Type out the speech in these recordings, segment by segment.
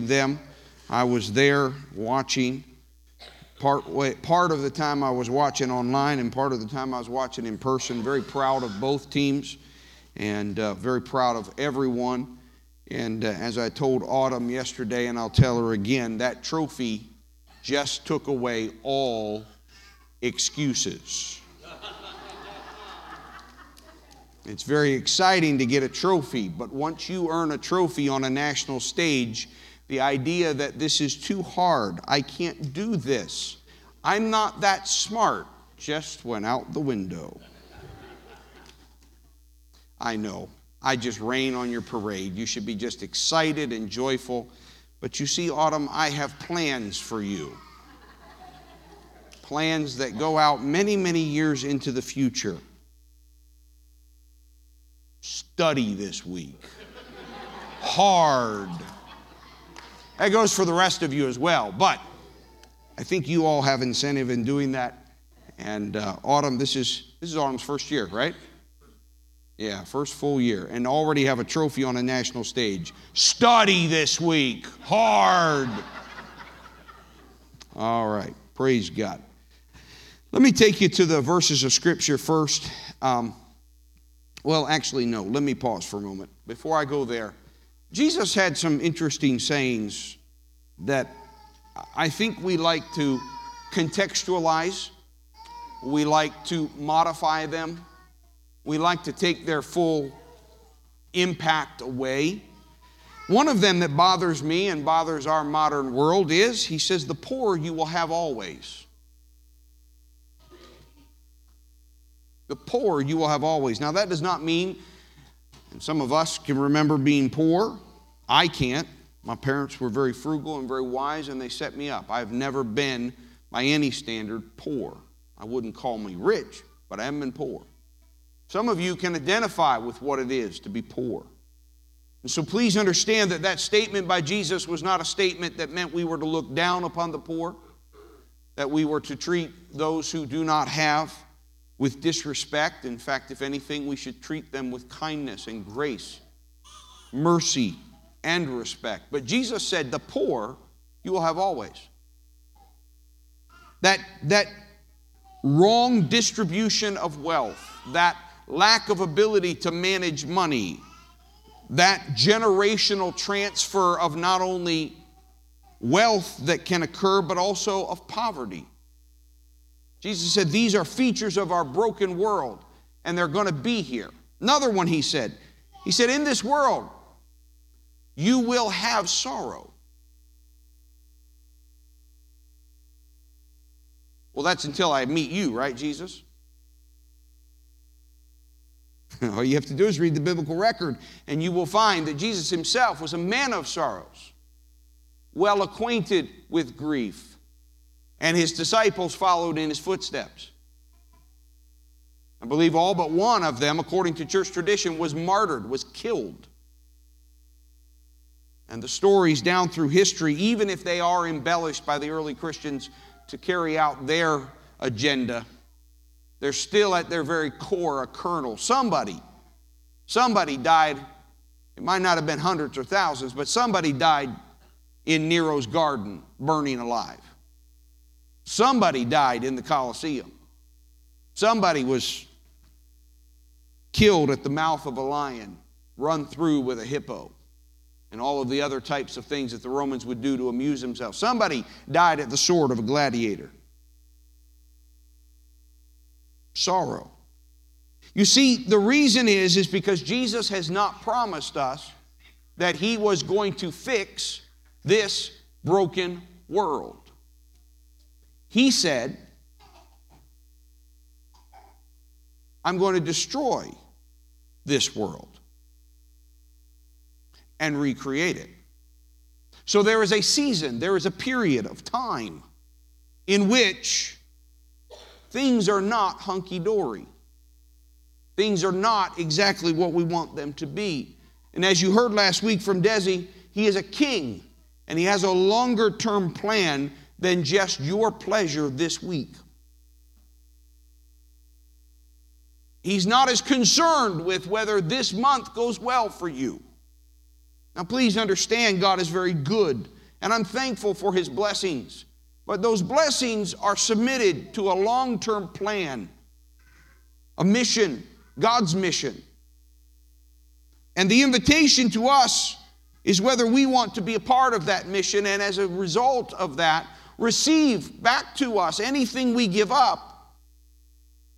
them. I was there watching. Part, way, part of the time I was watching online and part of the time I was watching in person. Very proud of both teams and uh, very proud of everyone. And uh, as I told Autumn yesterday, and I'll tell her again, that trophy just took away all excuses. It's very exciting to get a trophy, but once you earn a trophy on a national stage, the idea that this is too hard, I can't do this, I'm not that smart, just went out the window. I know. I just rain on your parade. You should be just excited and joyful. But you see, Autumn, I have plans for you. Plans that go out many, many years into the future. Study this week. Hard. That goes for the rest of you as well. But I think you all have incentive in doing that. And uh, Autumn, this is this is Autumn's first year, right? Yeah, first full year, and already have a trophy on a national stage. Study this week, hard. All right, praise God. Let me take you to the verses of Scripture first. Um, well, actually, no, let me pause for a moment. Before I go there, Jesus had some interesting sayings that I think we like to contextualize, we like to modify them we like to take their full impact away. One of them that bothers me and bothers our modern world is he says, The poor you will have always. The poor you will have always. Now, that does not mean, and some of us can remember being poor. I can't. My parents were very frugal and very wise, and they set me up. I've never been, by any standard, poor. I wouldn't call me rich, but I haven't been poor. Some of you can identify with what it is to be poor. And so please understand that that statement by Jesus was not a statement that meant we were to look down upon the poor, that we were to treat those who do not have with disrespect. In fact, if anything, we should treat them with kindness and grace, mercy, and respect. But Jesus said, The poor you will have always. That, that wrong distribution of wealth, that lack of ability to manage money, that generational transfer of not only wealth that can occur, but also of poverty. Jesus said, These are features of our broken world, and they're going to be here. Another one he said, He said, In this world, you will have sorrow. Well, that's until I meet you, right, Jesus? All you have to do is read the biblical record, and you will find that Jesus himself was a man of sorrows, well acquainted with grief, and his disciples followed in his footsteps. I believe all but one of them, according to church tradition, was martyred, was killed. And the stories down through history, even if they are embellished by the early Christians to carry out their agenda, they're still at their very core a kernel. Somebody, somebody died. It might not have been hundreds or thousands, but somebody died in Nero's garden burning alive. Somebody died in the Colosseum. Somebody was killed at the mouth of a lion, run through with a hippo, and all of the other types of things that the Romans would do to amuse themselves. Somebody died at the sword of a gladiator sorrow. You see, the reason is is because Jesus has not promised us that he was going to fix this broken world. He said, I'm going to destroy this world and recreate it. So there is a season, there is a period of time in which Things are not hunky dory. Things are not exactly what we want them to be. And as you heard last week from Desi, he is a king and he has a longer term plan than just your pleasure this week. He's not as concerned with whether this month goes well for you. Now, please understand, God is very good, and I'm thankful for His blessings. But those blessings are submitted to a long term plan, a mission, God's mission. And the invitation to us is whether we want to be a part of that mission and as a result of that, receive back to us anything we give up,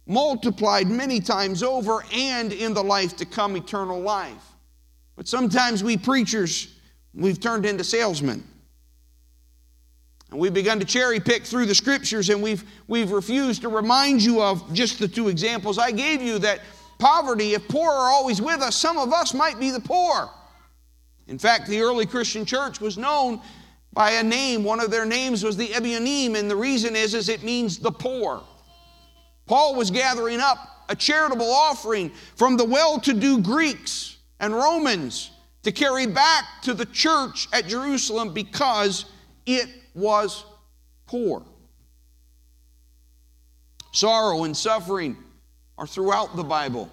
multiplied many times over, and in the life to come, eternal life. But sometimes we preachers, we've turned into salesmen. And we've begun to cherry pick through the scriptures, and we've, we've refused to remind you of just the two examples I gave you that poverty, if poor are always with us, some of us might be the poor. In fact, the early Christian church was known by a name. One of their names was the Ebionim, and the reason is, is it means the poor. Paul was gathering up a charitable offering from the well to do Greeks and Romans to carry back to the church at Jerusalem because it was poor. Sorrow and suffering are throughout the Bible.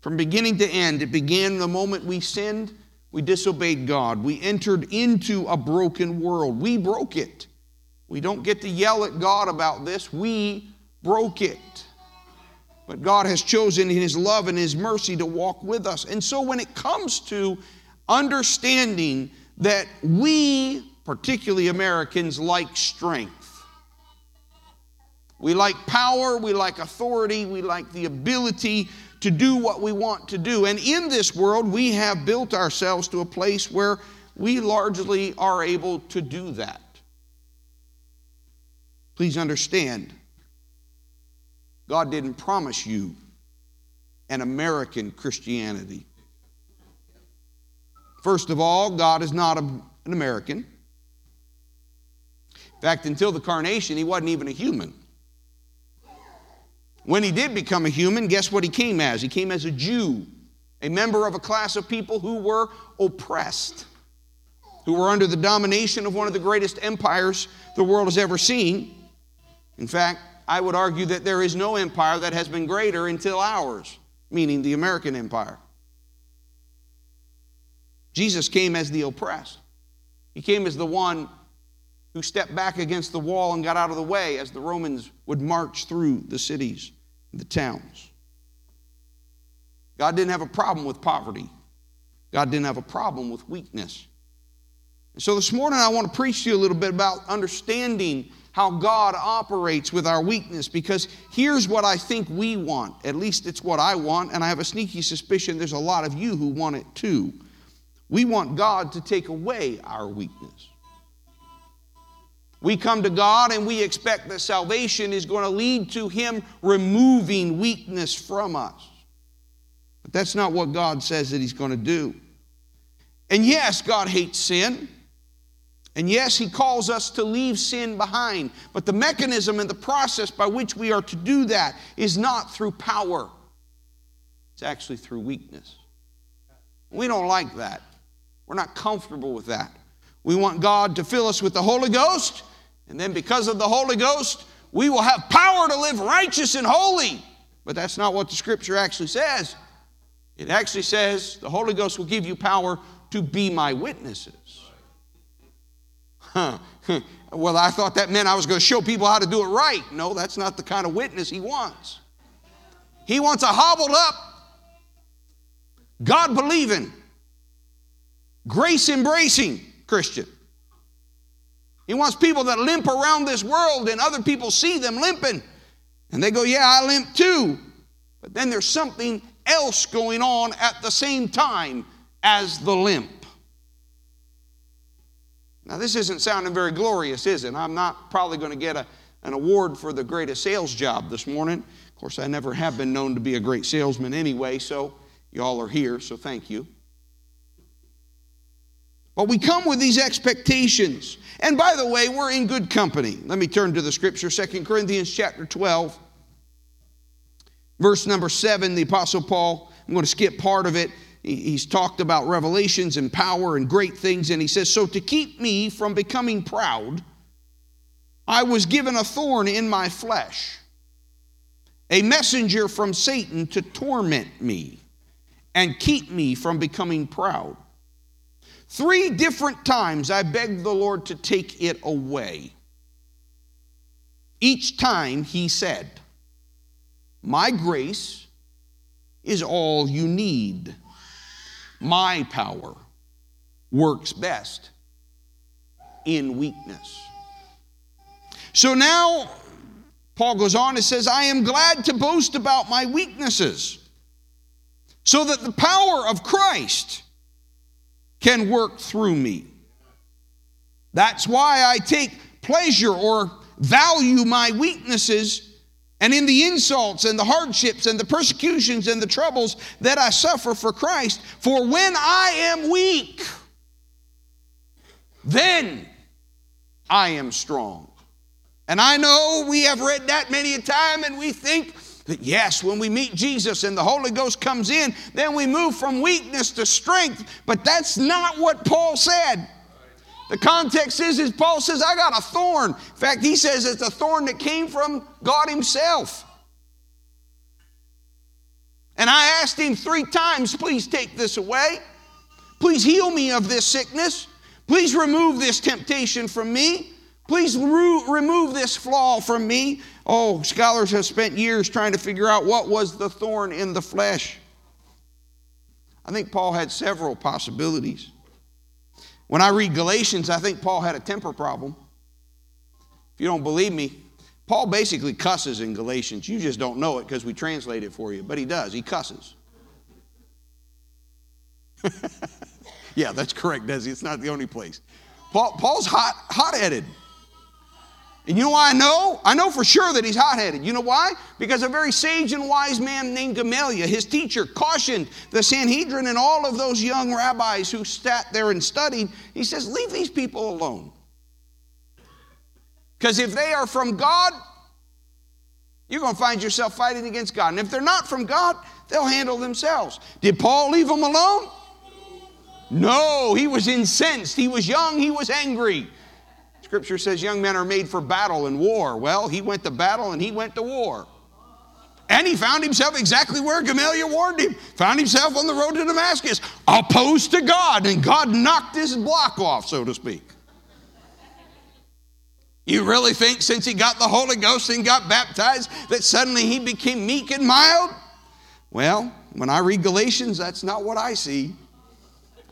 From beginning to end, it began the moment we sinned we disobeyed God. We entered into a broken world. We broke it. We don't get to yell at God about this. We broke it. But God has chosen in His love and His mercy to walk with us. And so when it comes to understanding that we, particularly Americans, like strength, we like power, we like authority, we like the ability to do what we want to do. And in this world, we have built ourselves to a place where we largely are able to do that. Please understand, God didn't promise you an American Christianity. First of all, God is not a, an American. In fact, until the carnation, he wasn't even a human. When he did become a human, guess what he came as? He came as a Jew, a member of a class of people who were oppressed, who were under the domination of one of the greatest empires the world has ever seen. In fact, I would argue that there is no empire that has been greater until ours, meaning the American empire. Jesus came as the oppressed. He came as the one who stepped back against the wall and got out of the way as the Romans would march through the cities the towns. God didn't have a problem with poverty, God didn't have a problem with weakness. And so this morning I want to preach to you a little bit about understanding how God operates with our weakness because here's what I think we want. At least it's what I want, and I have a sneaky suspicion there's a lot of you who want it too. We want God to take away our weakness. We come to God and we expect that salvation is going to lead to Him removing weakness from us. But that's not what God says that He's going to do. And yes, God hates sin. And yes, He calls us to leave sin behind. But the mechanism and the process by which we are to do that is not through power, it's actually through weakness. We don't like that. We're not comfortable with that. We want God to fill us with the Holy Ghost and then because of the Holy Ghost, we will have power to live righteous and holy. But that's not what the scripture actually says. It actually says the Holy Ghost will give you power to be my witnesses. Huh. well, I thought that meant I was going to show people how to do it right. No, that's not the kind of witness he wants. He wants a hobbled up, God believing, grace embracing Christian. He wants people that limp around this world and other people see them limping. And they go, Yeah, I limp too. But then there's something else going on at the same time as the limp. Now, this isn't sounding very glorious, is it? I'm not probably going to get a, an award for the greatest sales job this morning. Of course, I never have been known to be a great salesman anyway, so y'all are here, so thank you. But we come with these expectations. And by the way, we're in good company. Let me turn to the scripture, Second Corinthians chapter 12. Verse number 7, the Apostle Paul, I'm going to skip part of it. He's talked about revelations and power and great things, and he says, So to keep me from becoming proud, I was given a thorn in my flesh, a messenger from Satan to torment me and keep me from becoming proud. Three different times I begged the Lord to take it away. Each time he said, My grace is all you need. My power works best in weakness. So now, Paul goes on and says, I am glad to boast about my weaknesses, so that the power of Christ can work through me. That's why I take pleasure or value my weaknesses and in the insults and the hardships and the persecutions and the troubles that I suffer for Christ. For when I am weak, then I am strong. And I know we have read that many a time and we think yes, when we meet Jesus and the Holy Ghost comes in, then we move from weakness to strength. But that's not what Paul said. The context is, is Paul says, I got a thorn. In fact, he says it's a thorn that came from God Himself. And I asked him three times, please take this away. Please heal me of this sickness. Please remove this temptation from me. Please re- remove this flaw from me. Oh, scholars have spent years trying to figure out what was the thorn in the flesh. I think Paul had several possibilities. When I read Galatians, I think Paul had a temper problem. If you don't believe me, Paul basically cusses in Galatians. You just don't know it because we translate it for you, but he does. He cusses. yeah, that's correct, Desi. It's not the only place. Paul, Paul's hot, hot-headed. And you know why I know? I know for sure that he's hot headed. You know why? Because a very sage and wise man named Gamaliel, his teacher, cautioned the Sanhedrin and all of those young rabbis who sat there and studied. He says, Leave these people alone. Because if they are from God, you're going to find yourself fighting against God. And if they're not from God, they'll handle themselves. Did Paul leave them alone? No, he was incensed. He was young, he was angry. Scripture says young men are made for battle and war. Well, he went to battle and he went to war. And he found himself exactly where Gamaliel warned him. Found himself on the road to Damascus, opposed to God, and God knocked his block off, so to speak. You really think since he got the Holy Ghost and got baptized that suddenly he became meek and mild? Well, when I read Galatians, that's not what I see.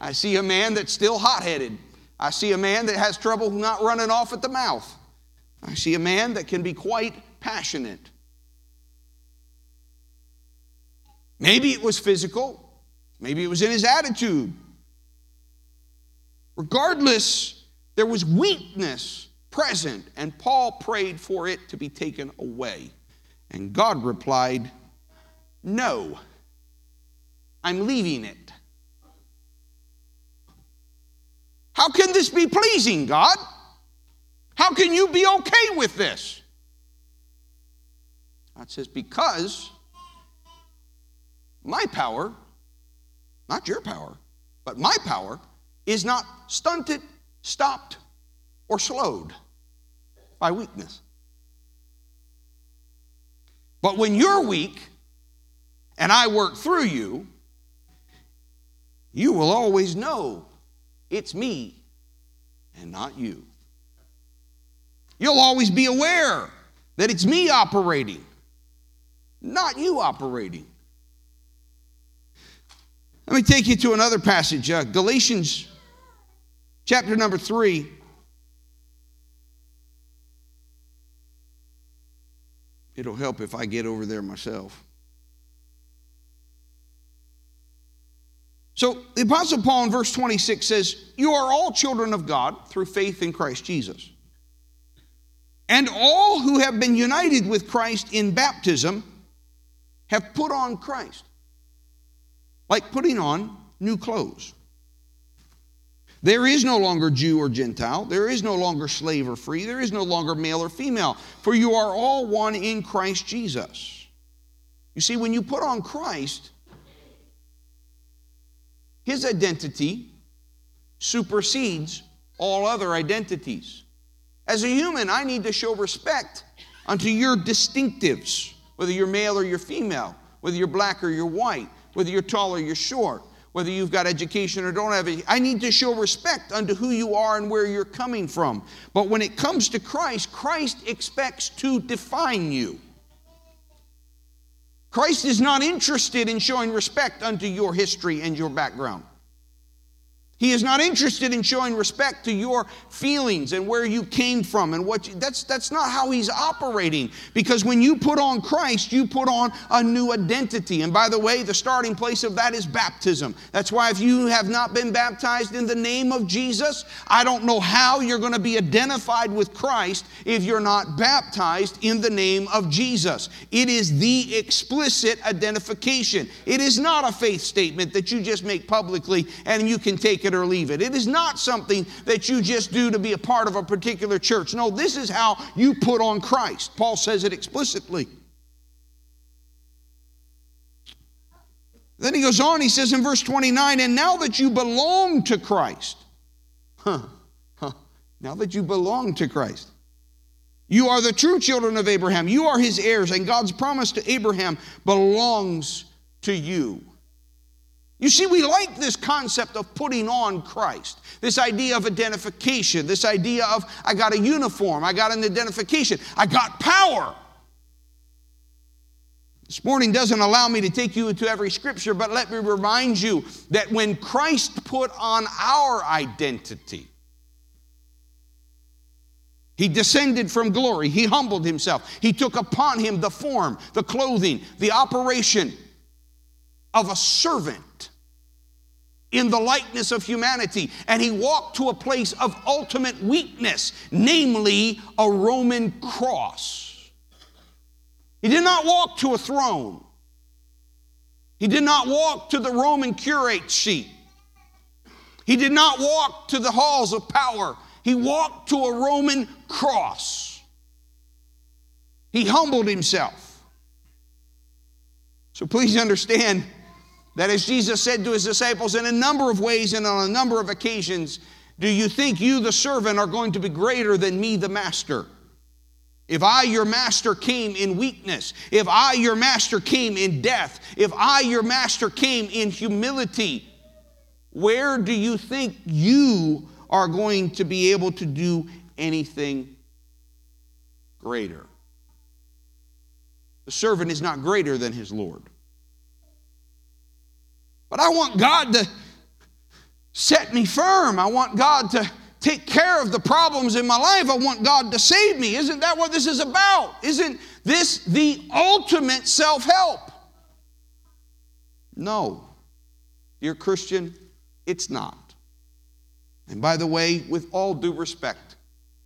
I see a man that's still hot headed. I see a man that has trouble not running off at the mouth. I see a man that can be quite passionate. Maybe it was physical, maybe it was in his attitude. Regardless, there was weakness present, and Paul prayed for it to be taken away. And God replied, No, I'm leaving it. How can this be pleasing, God? How can you be okay with this? God says, Because my power, not your power, but my power, is not stunted, stopped, or slowed by weakness. But when you're weak and I work through you, you will always know it's me and not you. You'll always be aware that it's me operating, not you operating. Let me take you to another passage, uh, Galatians chapter number 3. It'll help if I get over there myself. So the Apostle Paul in verse 26 says, You are all children of God through faith in Christ Jesus. And all who have been united with Christ in baptism have put on Christ, like putting on new clothes. There is no longer Jew or Gentile. There is no longer slave or free. There is no longer male or female, for you are all one in Christ Jesus. You see, when you put on Christ, his identity supersedes all other identities. As a human, I need to show respect unto your distinctives, whether you're male or you're female, whether you're black or you're white, whether you're tall or you're short, whether you've got education or don't have it. I need to show respect unto who you are and where you're coming from. But when it comes to Christ, Christ expects to define you. Christ is not interested in showing respect unto your history and your background. He is not interested in showing respect to your feelings and where you came from and what you, that's that's not how he's operating because when you put on Christ you put on a new identity and by the way the starting place of that is baptism. That's why if you have not been baptized in the name of Jesus, I don't know how you're going to be identified with Christ if you're not baptized in the name of Jesus. It is the explicit identification. It is not a faith statement that you just make publicly and you can take it or leave it. It is not something that you just do to be a part of a particular church. No, this is how you put on Christ. Paul says it explicitly. Then he goes on, he says in verse 29, and now that you belong to Christ, huh, huh, now that you belong to Christ, you are the true children of Abraham. You are his heirs, and God's promise to Abraham belongs to you. You see, we like this concept of putting on Christ, this idea of identification, this idea of I got a uniform, I got an identification, I got power. This morning doesn't allow me to take you into every scripture, but let me remind you that when Christ put on our identity, he descended from glory. He humbled himself. He took upon him the form, the clothing, the operation of a servant in the likeness of humanity, and he walked to a place of ultimate weakness, namely a Roman cross. He did not walk to a throne. He did not walk to the Roman curule seat. He did not walk to the halls of power. He walked to a Roman cross. He humbled himself. So please understand that as Jesus said to his disciples in a number of ways and on a number of occasions, do you think you, the servant, are going to be greater than me, the master? If I, your master, came in weakness, if I, your master, came in death, if I, your master, came in humility, where do you think you are going to be able to do anything greater? The servant is not greater than his Lord. But I want God to set me firm. I want God to take care of the problems in my life. I want God to save me. Isn't that what this is about? Isn't this the ultimate self help? No. Dear Christian, it's not. And by the way, with all due respect,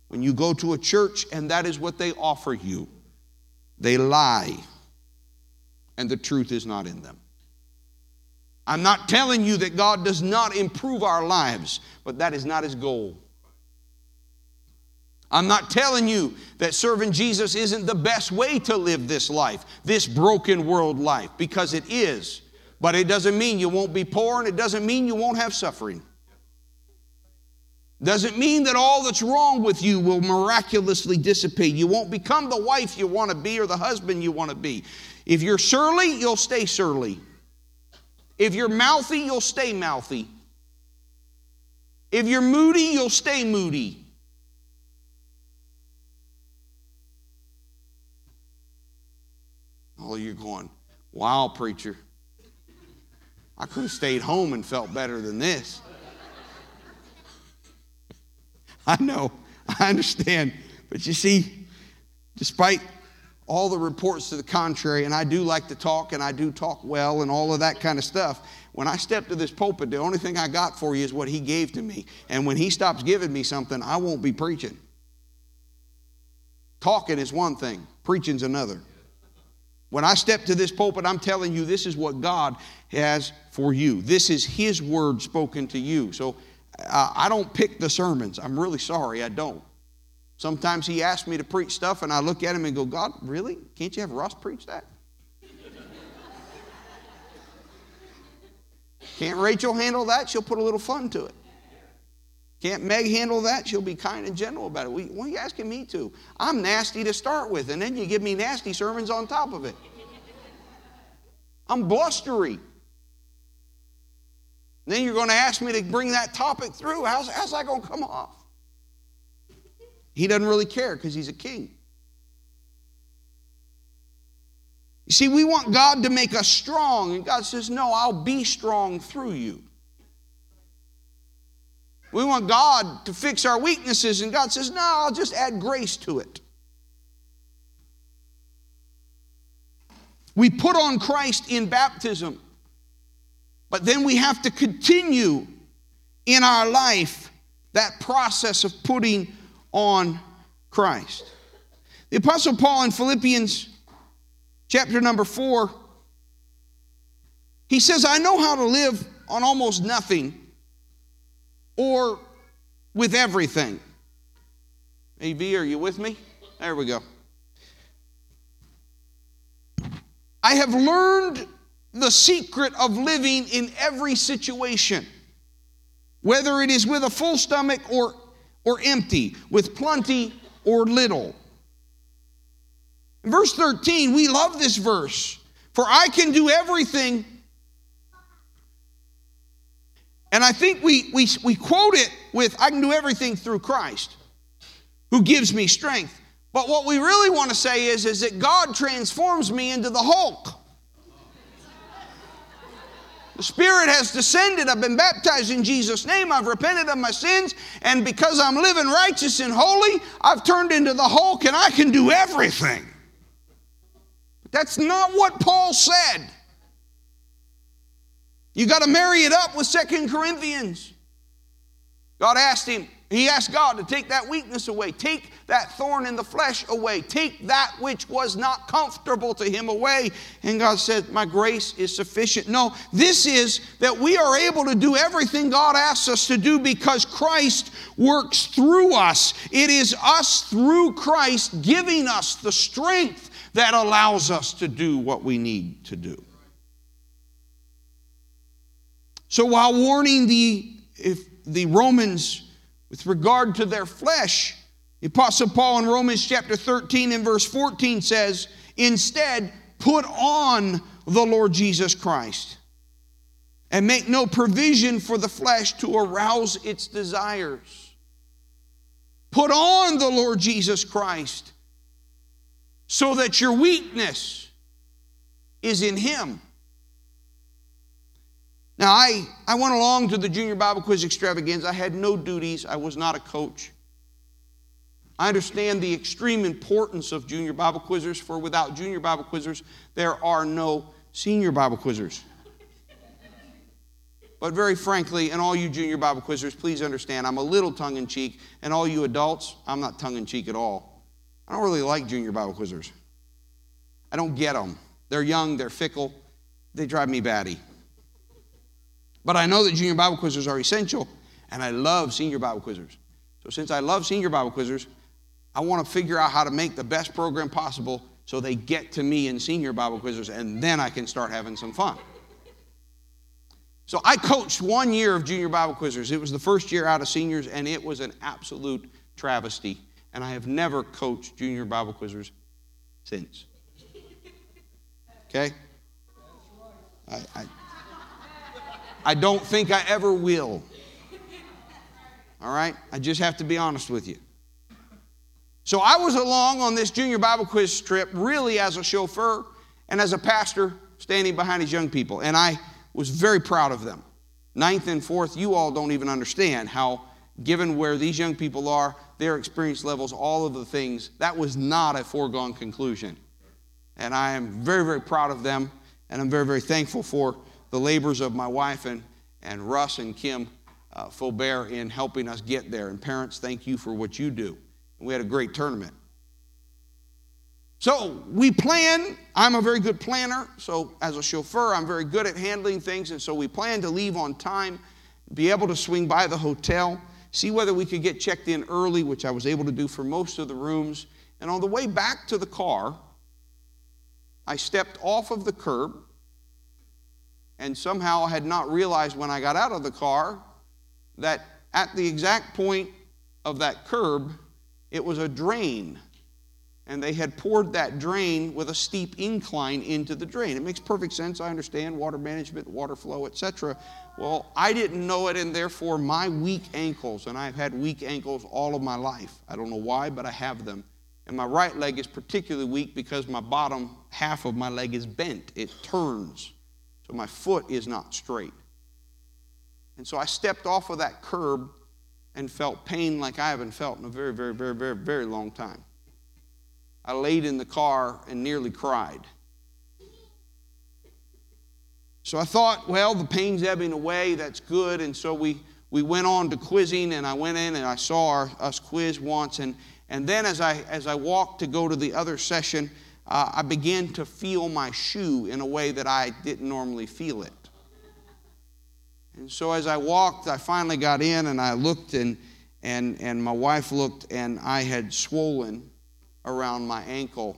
when you go to a church and that is what they offer you, they lie and the truth is not in them. I'm not telling you that God does not improve our lives, but that is not his goal. I'm not telling you that serving Jesus isn't the best way to live this life, this broken world life, because it is. But it doesn't mean you won't be poor and it doesn't mean you won't have suffering. Doesn't mean that all that's wrong with you will miraculously dissipate. You won't become the wife you want to be or the husband you want to be. If you're surly, you'll stay surly. If you're mouthy, you'll stay mouthy. If you're moody, you'll stay moody. Oh, you're going, wow, preacher. I could have stayed home and felt better than this. I know, I understand. But you see, despite all the reports to the contrary, and I do like to talk, and I do talk well, and all of that kind of stuff. When I step to this pulpit, the only thing I got for you is what He gave to me. And when He stops giving me something, I won't be preaching. Talking is one thing, preaching's another. When I step to this pulpit, I'm telling you this is what God has for you. This is His word spoken to you. So uh, I don't pick the sermons. I'm really sorry, I don't. Sometimes he asks me to preach stuff, and I look at him and go, God, really? Can't you have Russ preach that? Can't Rachel handle that? She'll put a little fun to it. Can't Meg handle that? She'll be kind and gentle about it. What are you asking me to? I'm nasty to start with, and then you give me nasty sermons on top of it. I'm blustery. Then you're going to ask me to bring that topic through. How's, how's that going to come off? He doesn't really care because he's a king. You see, we want God to make us strong, and God says, No, I'll be strong through you. We want God to fix our weaknesses, and God says, No, I'll just add grace to it. We put on Christ in baptism, but then we have to continue in our life that process of putting on Christ. The Apostle Paul in Philippians chapter number four, he says, I know how to live on almost nothing or with everything. AV, are you with me? There we go. I have learned the secret of living in every situation, whether it is with a full stomach or, or empty, with plenty or little. Verse 13, we love this verse. For I can do everything. And I think we, we, we quote it with, I can do everything through Christ who gives me strength. But what we really want to say is, is that God transforms me into the Hulk. Spirit has descended. I've been baptized in Jesus' name. I've repented of my sins. And because I'm living righteous and holy, I've turned into the Hulk and I can do everything. That's not what Paul said. You got to marry it up with Second Corinthians. God asked him, he asked God to take that weakness away, take that thorn in the flesh away, take that which was not comfortable to him away. And God said, My grace is sufficient. No, this is that we are able to do everything God asks us to do because Christ works through us. It is us through Christ giving us the strength that allows us to do what we need to do. So while warning the, if the Romans with regard to their flesh, the Apostle Paul in Romans chapter 13 and verse 14 says, Instead, put on the Lord Jesus Christ and make no provision for the flesh to arouse its desires. Put on the Lord Jesus Christ so that your weakness is in Him. Now, I, I went along to the Junior Bible Quiz extravaganza. I had no duties, I was not a coach. I understand the extreme importance of junior Bible quizzers, for without junior Bible quizzers, there are no senior Bible quizzers. But very frankly, and all you junior Bible quizzers, please understand, I'm a little tongue in cheek, and all you adults, I'm not tongue in cheek at all. I don't really like junior Bible quizzers. I don't get them. They're young, they're fickle, they drive me batty. But I know that junior Bible quizzers are essential, and I love senior Bible quizzers. So since I love senior Bible quizzers, I want to figure out how to make the best program possible so they get to me in senior Bible quizzers, and then I can start having some fun. So I coached one year of junior Bible quizzers. It was the first year out of seniors, and it was an absolute travesty. And I have never coached junior Bible quizzers since. Okay? I, I I don't think I ever will. All right? I just have to be honest with you. So I was along on this junior Bible quiz trip really as a chauffeur and as a pastor standing behind these young people. And I was very proud of them. Ninth and fourth, you all don't even understand how, given where these young people are, their experience levels, all of the things, that was not a foregone conclusion. And I am very, very proud of them. And I'm very, very thankful for the labors of my wife and, and Russ and Kim uh, Faubert in helping us get there. And parents, thank you for what you do. We had a great tournament. So we plan. I'm a very good planner. So as a chauffeur, I'm very good at handling things. And so we plan to leave on time, be able to swing by the hotel, see whether we could get checked in early, which I was able to do for most of the rooms. And on the way back to the car, I stepped off of the curb and somehow I had not realized when I got out of the car that at the exact point of that curb, it was a drain and they had poured that drain with a steep incline into the drain. It makes perfect sense. I understand water management, water flow, etc. Well, I didn't know it, and therefore my weak ankles, and I've had weak ankles all of my life. I don't know why, but I have them. And my right leg is particularly weak because my bottom half of my leg is bent. It turns. So my foot is not straight. And so I stepped off of that curb and felt pain like I haven't felt in a very, very, very, very, very long time. I laid in the car and nearly cried. So I thought, well, the pain's ebbing away, that's good. And so we, we went on to quizzing, and I went in and I saw our, us quiz once. And, and then as I, as I walked to go to the other session, uh, I began to feel my shoe in a way that I didn't normally feel it. And so as I walked, I finally got in and I looked, and, and, and my wife looked, and I had swollen around my ankle.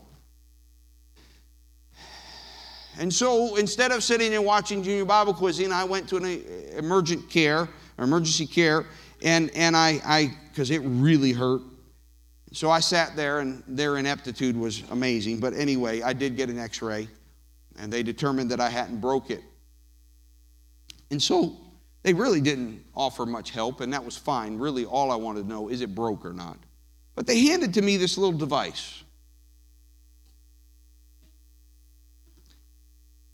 And so instead of sitting and watching junior Bible quizzing, I went to an emergent care, emergency care, and, and I, because it really hurt. So I sat there, and their ineptitude was amazing. But anyway, I did get an x ray, and they determined that I hadn't broke it. And so they really didn't offer much help, and that was fine. Really, all I wanted to know is it broke or not. But they handed to me this little device.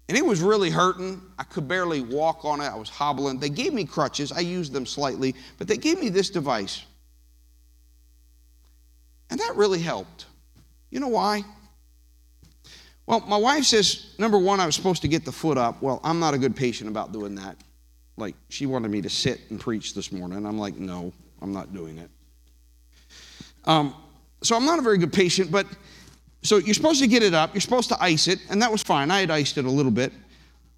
And it was really hurting. I could barely walk on it. I was hobbling. They gave me crutches. I used them slightly, but they gave me this device. And that really helped. You know why? Well, my wife says, number one, I was supposed to get the foot up. Well, I'm not a good patient about doing that. Like, she wanted me to sit and preach this morning. I'm like, no, I'm not doing it. Um, so I'm not a very good patient, but so you're supposed to get it up, you're supposed to ice it, and that was fine. I had iced it a little bit.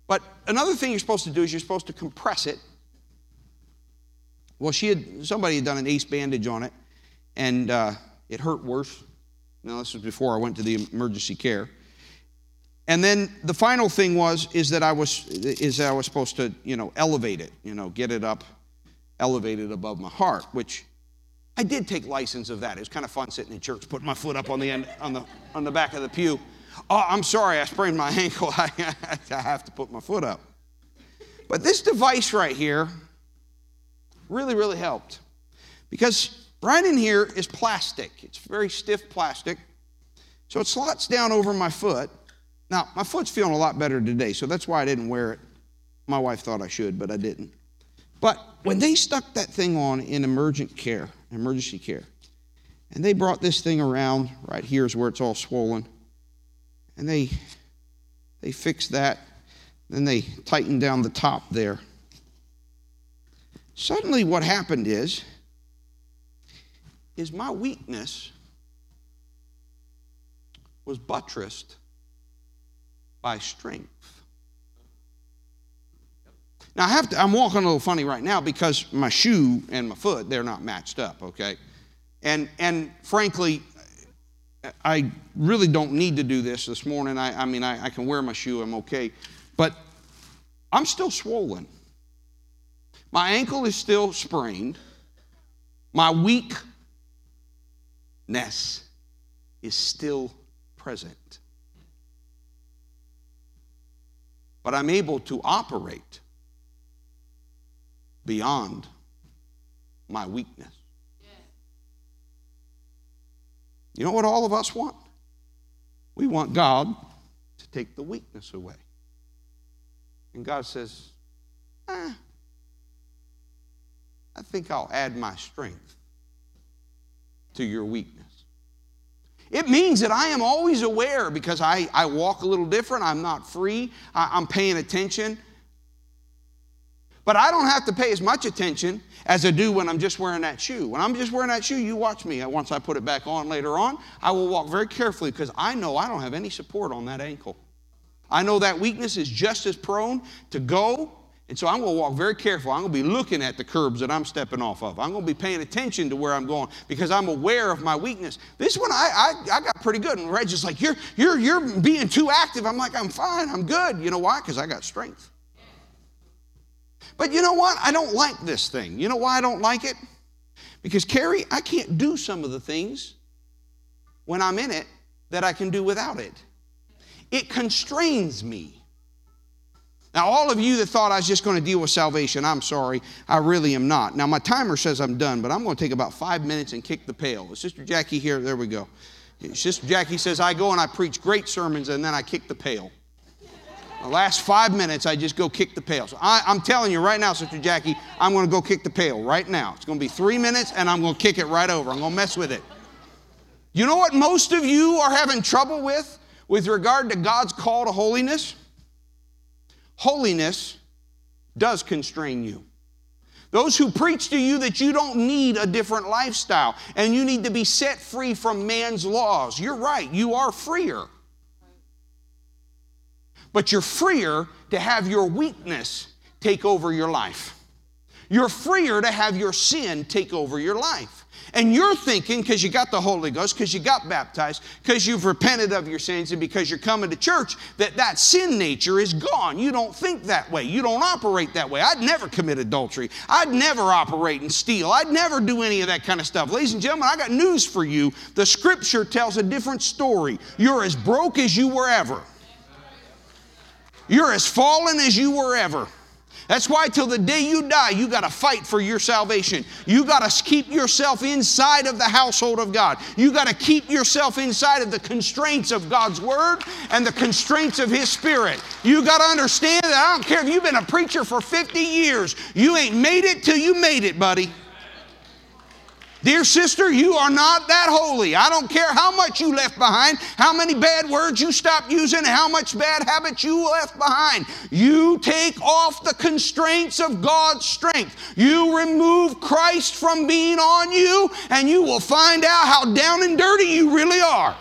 But another thing you're supposed to do is you're supposed to compress it. Well, she had somebody had done an ace bandage on it, and uh, it hurt worse. Now this was before I went to the emergency care. And then the final thing was is that I was is that I was supposed to you know elevate it, you know, get it up, elevate it above my heart, which I did take license of that. It was kind of fun sitting in church, putting my foot up on the end on the on the back of the pew. Oh, I'm sorry, I sprained my ankle. I, I have to put my foot up. But this device right here really, really helped because right in here is plastic. It's very stiff plastic. So it slots down over my foot now, my foot's feeling a lot better today, so that's why I didn't wear it. My wife thought I should, but I didn't. But when they stuck that thing on in emergent care, emergency care, and they brought this thing around, right here is where it's all swollen, and they they fixed that, then they tightened down the top there. Suddenly what happened is is my weakness was buttressed by strength. Now I have to, I'm walking a little funny right now because my shoe and my foot, they're not matched up, okay? And and frankly, I really don't need to do this this morning. I, I mean, I, I can wear my shoe, I'm okay. But I'm still swollen. My ankle is still sprained. My weakness is still present. But I'm able to operate beyond my weakness. You know what all of us want? We want God to take the weakness away. And God says, eh, I think I'll add my strength to your weakness. It means that I am always aware because I, I walk a little different. I'm not free. I, I'm paying attention. But I don't have to pay as much attention as I do when I'm just wearing that shoe. When I'm just wearing that shoe, you watch me. Once I put it back on later on, I will walk very carefully because I know I don't have any support on that ankle. I know that weakness is just as prone to go and so I'm going to walk very careful. I'm going to be looking at the curbs that I'm stepping off of. I'm going to be paying attention to where I'm going because I'm aware of my weakness. This one I, I, I got pretty good. And Red's just like, you're, you're, you're being too active. I'm like, I'm fine. I'm good. You know why? Because I got strength. But you know what? I don't like this thing. You know why I don't like it? Because, Carrie, I can't do some of the things when I'm in it that I can do without it. It constrains me. Now, all of you that thought I was just going to deal with salvation, I'm sorry, I really am not. Now, my timer says I'm done, but I'm going to take about five minutes and kick the pail. Is Sister Jackie here? There we go. Sister Jackie says, I go and I preach great sermons and then I kick the pail. The last five minutes, I just go kick the pail. So I, am telling you right now, Sister Jackie, I'm going to go kick the pail right now. It's going to be three minutes and I'm going to kick it right over. I'm going to mess with it. You know what most of you are having trouble with with regard to God's call to holiness? Holiness does constrain you. Those who preach to you that you don't need a different lifestyle and you need to be set free from man's laws. You're right, you are freer. But you're freer to have your weakness take over your life. You're freer to have your sin take over your life. And you're thinking, because you got the Holy Ghost, because you got baptized, because you've repented of your sins, and because you're coming to church, that that sin nature is gone. You don't think that way. You don't operate that way. I'd never commit adultery. I'd never operate and steal. I'd never do any of that kind of stuff. Ladies and gentlemen, I got news for you. The scripture tells a different story. You're as broke as you were ever. You're as fallen as you were ever. That's why till the day you die, you got to fight for your salvation. You got to keep yourself inside of the household of God. You got to keep yourself inside of the constraints of God's word and the constraints of His Spirit. You got to understand that I don't care if you've been a preacher for 50 years, you ain't made it till you made it, buddy. Dear sister, you are not that holy. I don't care how much you left behind, how many bad words you stopped using, how much bad habits you left behind. You take off the constraints of God's strength. You remove Christ from being on you, and you will find out how down and dirty you really are.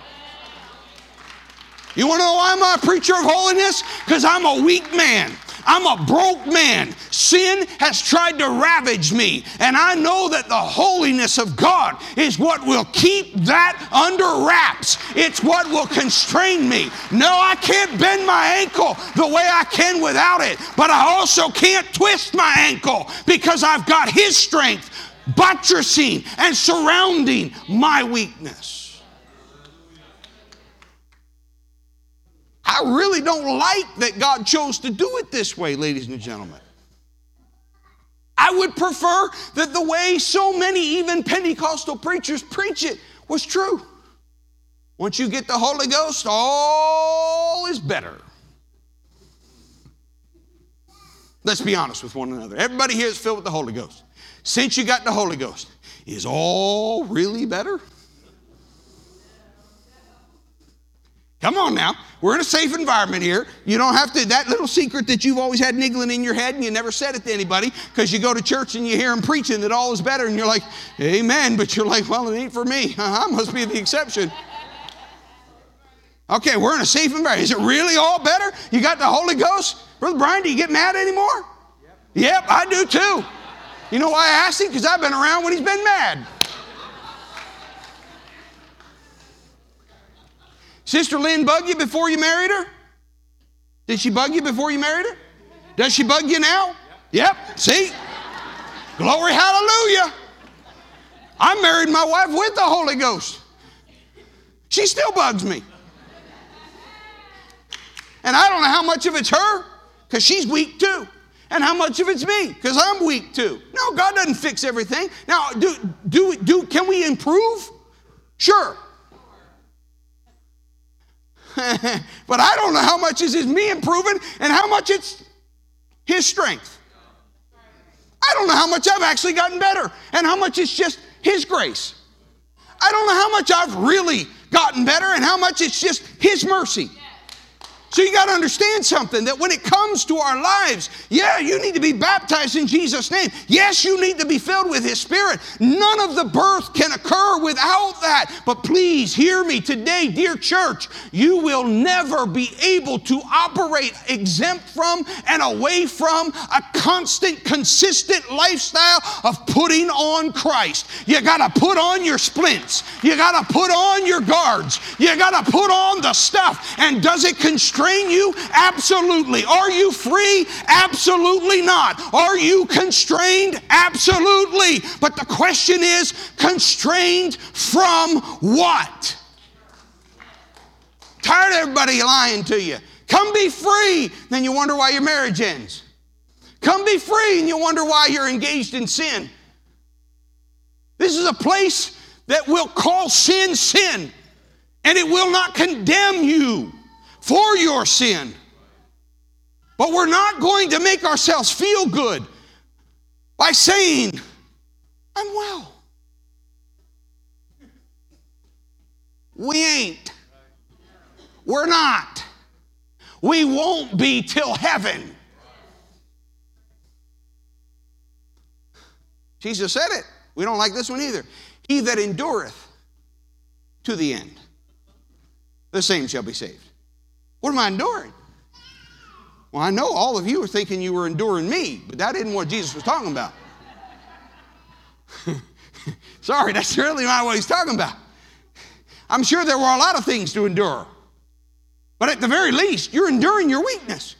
You want to know why I'm a preacher of holiness? Because I'm a weak man. I'm a broke man. Sin has tried to ravage me, and I know that the holiness of God is what will keep that under wraps. It's what will constrain me. No, I can't bend my ankle the way I can without it, but I also can't twist my ankle because I've got His strength buttressing and surrounding my weakness. I really don't like that God chose to do it this way, ladies and gentlemen. I would prefer that the way so many, even Pentecostal preachers, preach it was true. Once you get the Holy Ghost, all is better. Let's be honest with one another. Everybody here is filled with the Holy Ghost. Since you got the Holy Ghost, is all really better? Come on now. We're in a safe environment here. You don't have to, that little secret that you've always had niggling in your head and you never said it to anybody because you go to church and you hear them preaching that all is better and you're like, Amen. But you're like, Well, it ain't for me. I uh-huh, must be the exception. Okay, we're in a safe environment. Is it really all better? You got the Holy Ghost? Brother Brian, do you get mad anymore? Yep, yep I do too. You know why I asked him? Because I've been around when he's been mad. Sister Lynn bug you before you married her? Did she bug you before you married her? Does she bug you now? Yep. See? Glory, hallelujah. I married my wife with the Holy Ghost. She still bugs me. And I don't know how much of it's her, because she's weak too. And how much of it's me, because I'm weak too. No, God doesn't fix everything. Now, do, do, do, can we improve? Sure. but I don't know how much is his me improving and how much it's his strength. I don't know how much I've actually gotten better and how much it's just his grace. I don't know how much I've really gotten better and how much it's just his mercy. So you got to understand something that when it comes to our lives, yeah, you need to be baptized in Jesus' name. Yes, you need to be filled with His Spirit. None of the birth can occur without that. But please hear me today, dear church. You will never be able to operate exempt from and away from a constant, consistent lifestyle of putting on Christ. You got to put on your splints. You got to put on your guards. You got to put on the stuff. And does it constrain? Constrain you? Absolutely. Are you free? Absolutely not. Are you constrained? Absolutely. But the question is constrained from what? Tired of everybody lying to you. Come be free. Then you wonder why your marriage ends. Come be free, and you wonder why you're engaged in sin. This is a place that will call sin sin, and it will not condemn you for your sin. But we're not going to make ourselves feel good by saying, I'm well. We ain't. We're not. We won't be till heaven. Jesus said it. We don't like this one either. He that endureth to the end, the same shall be saved. What am I enduring? Well, I know all of you were thinking you were enduring me, but that isn't what Jesus was talking about. Sorry, that's certainly not what he's talking about. I'm sure there were a lot of things to endure. But at the very least, you're enduring your weakness.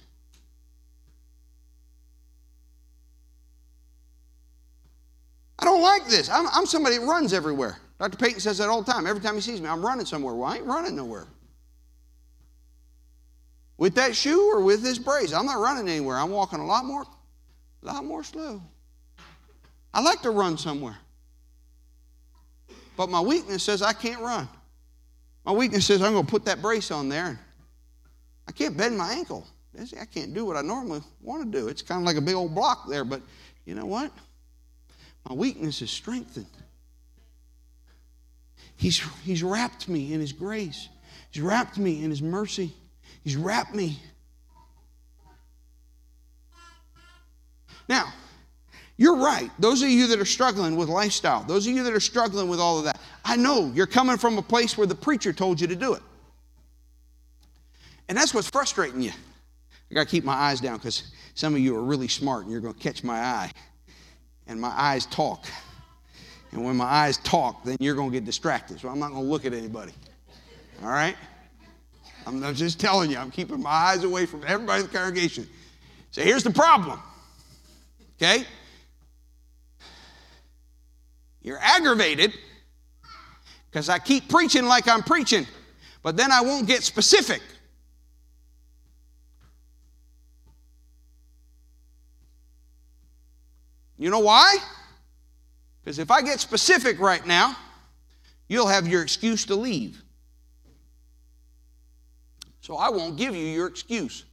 I don't like this. I'm, I'm somebody that runs everywhere. Dr. Payton says that all the time. Every time he sees me, I'm running somewhere. Well, I ain't running nowhere. With that shoe or with this brace, I'm not running anywhere. I'm walking a lot more, a lot more slow. I like to run somewhere. But my weakness says I can't run. My weakness says I'm going to put that brace on there. And I can't bend my ankle. I can't do what I normally want to do. It's kind of like a big old block there, but you know what? My weakness is strengthened. He's, he's wrapped me in His grace, He's wrapped me in His mercy, He's wrapped me. Now, you're right. Those of you that are struggling with lifestyle, those of you that are struggling with all of that, I know you're coming from a place where the preacher told you to do it. And that's what's frustrating you. I got to keep my eyes down because some of you are really smart and you're going to catch my eye and my eyes talk. And when my eyes talk, then you're going to get distracted. So I'm not going to look at anybody. All right? I'm just telling you, I'm keeping my eyes away from everybody in the congregation. So here's the problem. Okay? You're aggravated because I keep preaching like I'm preaching, but then I won't get specific. You know why? Because if I get specific right now, you'll have your excuse to leave. So I won't give you your excuse.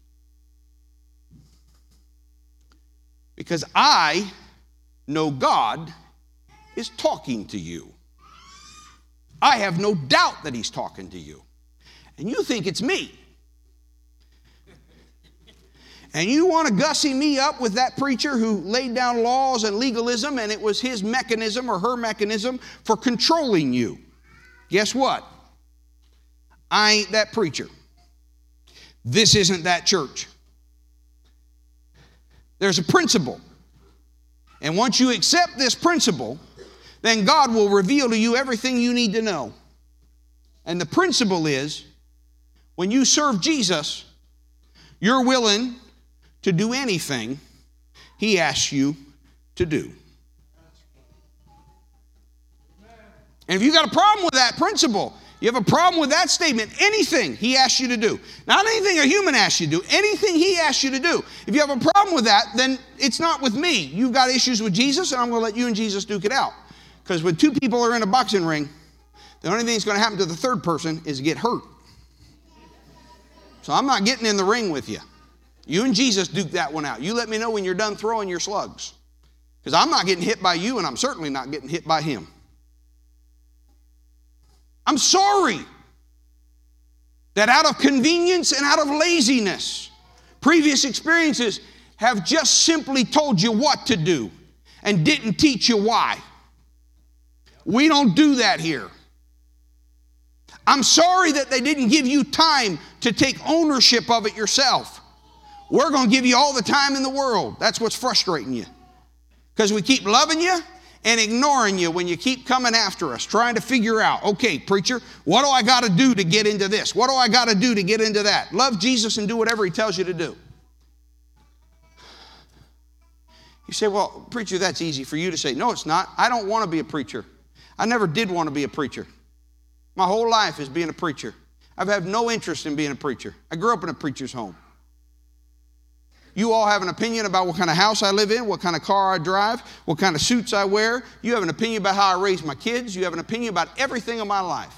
Because I know God is talking to you. I have no doubt that He's talking to you. And you think it's me and you want to gussy me up with that preacher who laid down laws and legalism and it was his mechanism or her mechanism for controlling you. Guess what? I ain't that preacher. This isn't that church. There's a principle. And once you accept this principle, then God will reveal to you everything you need to know. And the principle is when you serve Jesus, you're willing to do anything He asks you to do. And if you've got a problem with that principle, you have a problem with that statement, anything He asks you to do, not anything a human asks you to do, anything He asks you to do. If you have a problem with that, then it's not with me. You've got issues with Jesus, and I'm going to let you and Jesus duke it out. Because when two people are in a boxing ring, the only thing that's going to happen to the third person is get hurt. So I'm not getting in the ring with you. You and Jesus duke that one out. You let me know when you're done throwing your slugs. Because I'm not getting hit by you, and I'm certainly not getting hit by him. I'm sorry that out of convenience and out of laziness, previous experiences have just simply told you what to do and didn't teach you why. We don't do that here. I'm sorry that they didn't give you time to take ownership of it yourself. We're going to give you all the time in the world. That's what's frustrating you. Because we keep loving you and ignoring you when you keep coming after us, trying to figure out, okay, preacher, what do I got to do to get into this? What do I got to do to get into that? Love Jesus and do whatever He tells you to do. You say, well, preacher, that's easy for you to say. No, it's not. I don't want to be a preacher. I never did want to be a preacher. My whole life is being a preacher. I've had no interest in being a preacher. I grew up in a preacher's home. You all have an opinion about what kind of house I live in, what kind of car I drive, what kind of suits I wear. You have an opinion about how I raise my kids. You have an opinion about everything in my life.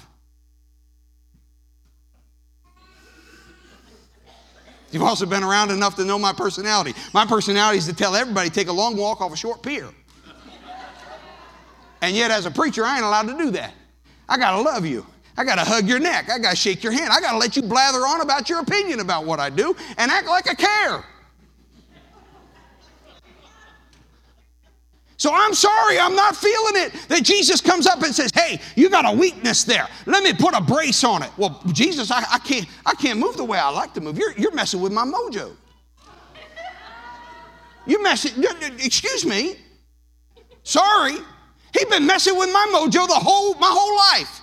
You've also been around enough to know my personality. My personality is to tell everybody take a long walk off a short pier. And yet, as a preacher, I ain't allowed to do that. I got to love you. I got to hug your neck. I got to shake your hand. I got to let you blather on about your opinion about what I do and act like I care. So I'm sorry, I'm not feeling it that Jesus comes up and says, Hey, you got a weakness there. Let me put a brace on it. Well, Jesus, I, I can't, I can't move the way I like to move. You're, you're messing with my mojo. You messing, excuse me. Sorry. He's been messing with my mojo the whole, my whole life.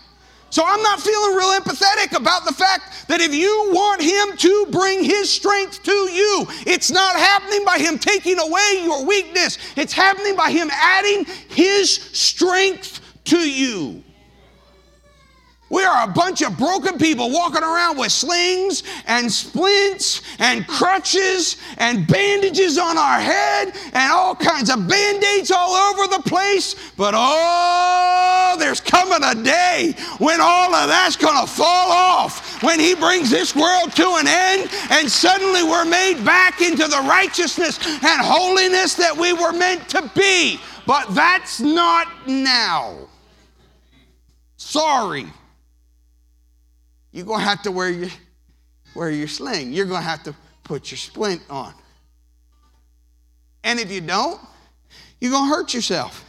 So I'm not feeling real empathetic about the fact that if you want Him to bring His strength to you, it's not happening by Him taking away your weakness, it's happening by Him adding His strength to you. We are a bunch of broken people walking around with slings and splints and crutches and bandages on our head and all kinds of band aids all over the place. But oh, there's coming a day when all of that's going to fall off, when He brings this world to an end, and suddenly we're made back into the righteousness and holiness that we were meant to be. But that's not now. Sorry you're going to have to wear your, wear your sling. You're going to have to put your splint on. And if you don't, you're going to hurt yourself.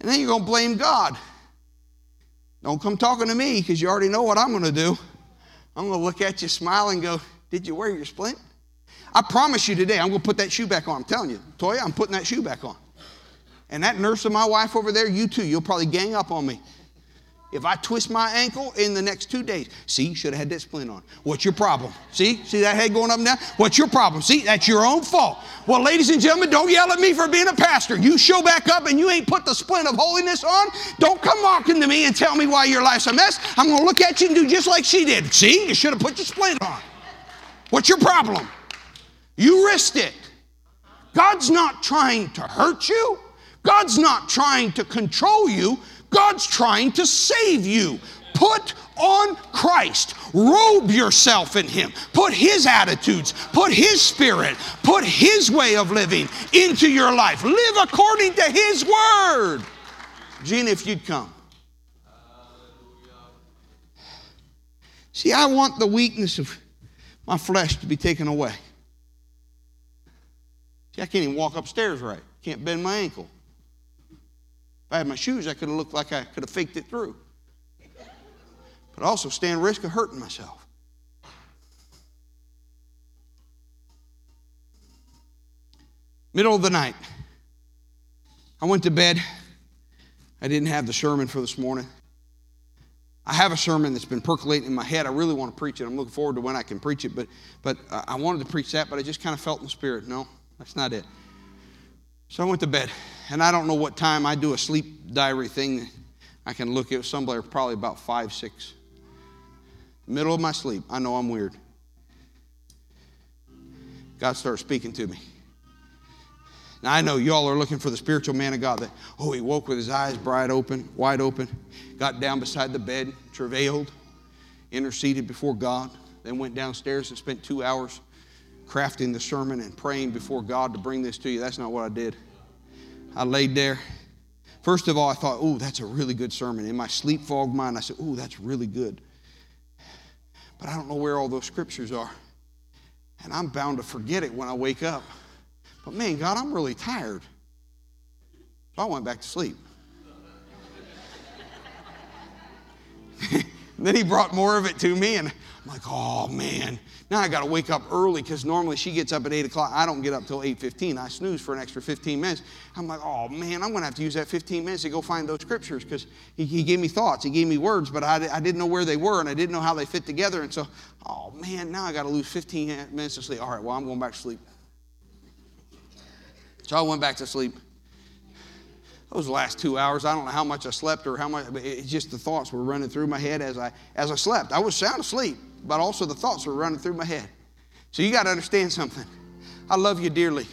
And then you're going to blame God. Don't come talking to me because you already know what I'm going to do. I'm going to look at you, smile, and go, Did you wear your splint? I promise you today, I'm going to put that shoe back on. I'm telling you, Toya, I'm putting that shoe back on. And that nurse of my wife over there, you too, you'll probably gang up on me. If I twist my ankle in the next two days, see, you should have had that splint on. What's your problem? See, see that head going up and down? What's your problem? See, that's your own fault. Well, ladies and gentlemen, don't yell at me for being a pastor. You show back up and you ain't put the splint of holiness on. Don't come walking to me and tell me why your life's a mess. I'm going to look at you and do just like she did. See, you should have put your splint on. What's your problem? You risked it. God's not trying to hurt you. God's not trying to control you. God's trying to save you. Put on Christ. Robe yourself in Him. Put His attitudes, put His spirit, put His way of living into your life. Live according to His word. Gene, if you'd come. See, I want the weakness of my flesh to be taken away. See, I can't even walk upstairs right. Can't bend my ankle. If I had my shoes, I could have looked like I could have faked it through. But also stand risk of hurting myself. Middle of the night. I went to bed. I didn't have the sermon for this morning. I have a sermon that's been percolating in my head. I really want to preach it. I'm looking forward to when I can preach it, but, but I wanted to preach that, but I just kind of felt in the spirit. No, that's not it. So I went to bed, and I don't know what time I do a sleep diary thing. I can look at somewhere probably about five, six. Middle of my sleep. I know I'm weird. God started speaking to me. Now I know y'all are looking for the spiritual man of God that, oh, he woke with his eyes bright open, wide open, got down beside the bed, travailed, interceded before God, then went downstairs and spent two hours crafting the sermon and praying before God to bring this to you. That's not what I did. I laid there. First of all, I thought, oh, that's a really good sermon. In my sleep fogged mind, I said, oh, that's really good. But I don't know where all those scriptures are. And I'm bound to forget it when I wake up. But man, God, I'm really tired. So I went back to sleep. Then he brought more of it to me, and I'm like, oh man, now I got to wake up early because normally she gets up at 8 o'clock. I don't get up till 8.15. I snooze for an extra 15 minutes. I'm like, oh man, I'm going to have to use that 15 minutes to go find those scriptures because he, he, gave me thoughts. He gave me words, but I, I didn't know where they were and I didn't know how they fit together. And so, oh man, now I got to lose 15 minutes to sleep. All right, well, I'm going back to sleep. So I went back to sleep. Those last two hours, I don't know how much I slept or how much, it's just the thoughts were running through my head as I, as I slept. I was sound asleep, but also the thoughts were running through my head. So you got to understand something. I love you dearly.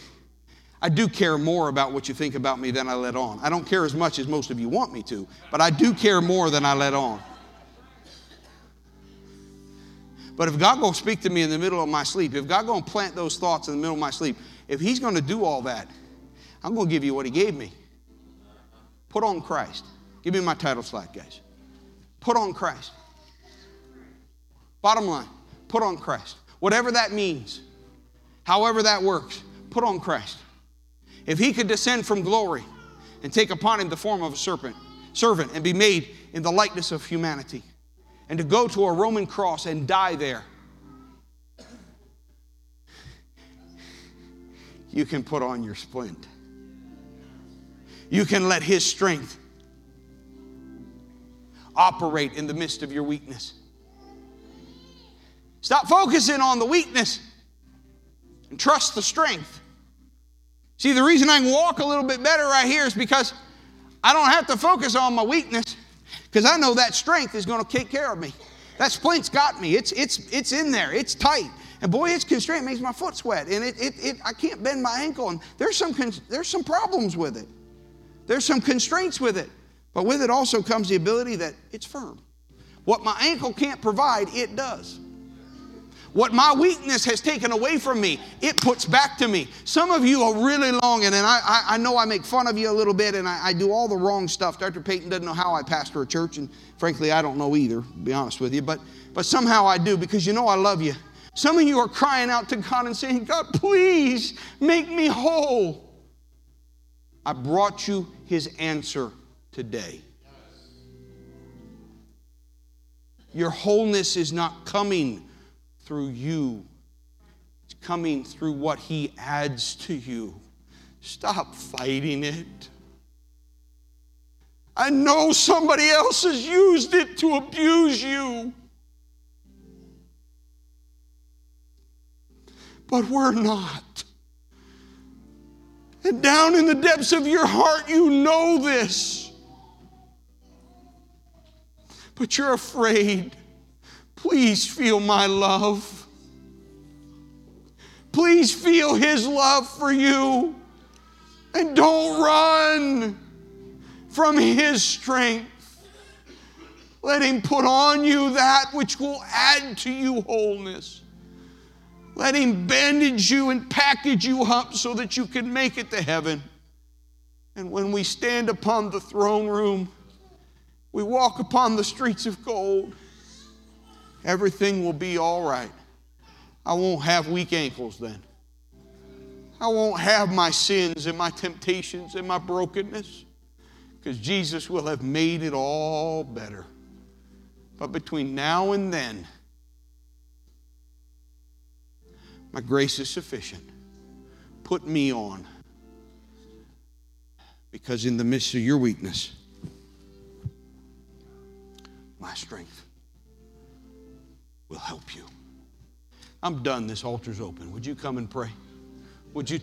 I do care more about what you think about me than I let on. I don't care as much as most of you want me to, but I do care more than I let on. But if God gonna speak to me in the middle of my sleep, if God gonna plant those thoughts in the middle of my sleep, if He's gonna do all that, I'm gonna give you what He gave me. Put on Christ. Give me my title slide, guys. Put on Christ. Bottom line, put on Christ. Whatever that means, however that works, put on Christ. If he could descend from glory and take upon him the form of a serpent, servant, and be made in the likeness of humanity, and to go to a Roman cross and die there, you can put on your splint. You can let his strength operate in the midst of your weakness. Stop focusing on the weakness and trust the strength. See, the reason I can walk a little bit better right here is because I don't have to focus on my weakness because I know that strength is going to take care of me. That splint's got me. It's, it's, it's in there. It's tight. And boy, it's constrained. It makes my foot sweat. And it, it, it, I can't bend my ankle. And there's some, there's some problems with it. There's some constraints with it. But with it also comes the ability that it's firm. What my ankle can't provide, it does. What my weakness has taken away from me, it puts back to me. Some of you are really long, and I, I, I know I make fun of you a little bit and I, I, do all the wrong stuff. Dr. Payton doesn't know how I pastor a church, and frankly, I don't know either, to be honest with you, but, but somehow I do because you know I love you. Some of you are crying out to God and saying, God, please make me whole. I brought you his answer today. Your wholeness is not coming through you, it's coming through what He adds to you. Stop fighting it. I know somebody else has used it to abuse you. But we're not. And down in the depths of your heart, you know this. But you're afraid. Please feel my love. Please feel His love for you. And don't run from His strength. Let Him put on you that which will add to you wholeness. Let Him bandage you and package you up so that you can make it to heaven. And when we stand upon the throne room, we walk upon the streets of gold everything will be all right. I won't have weak ankles then. I won't have my sins and my temptations and my brokenness because Jesus will have made it all better. But between now and then, my grace is sufficient. Put me on. Because in the midst of your weakness, my strength will help you. I'm done. This altar's open. Would you come and pray? Would you talk?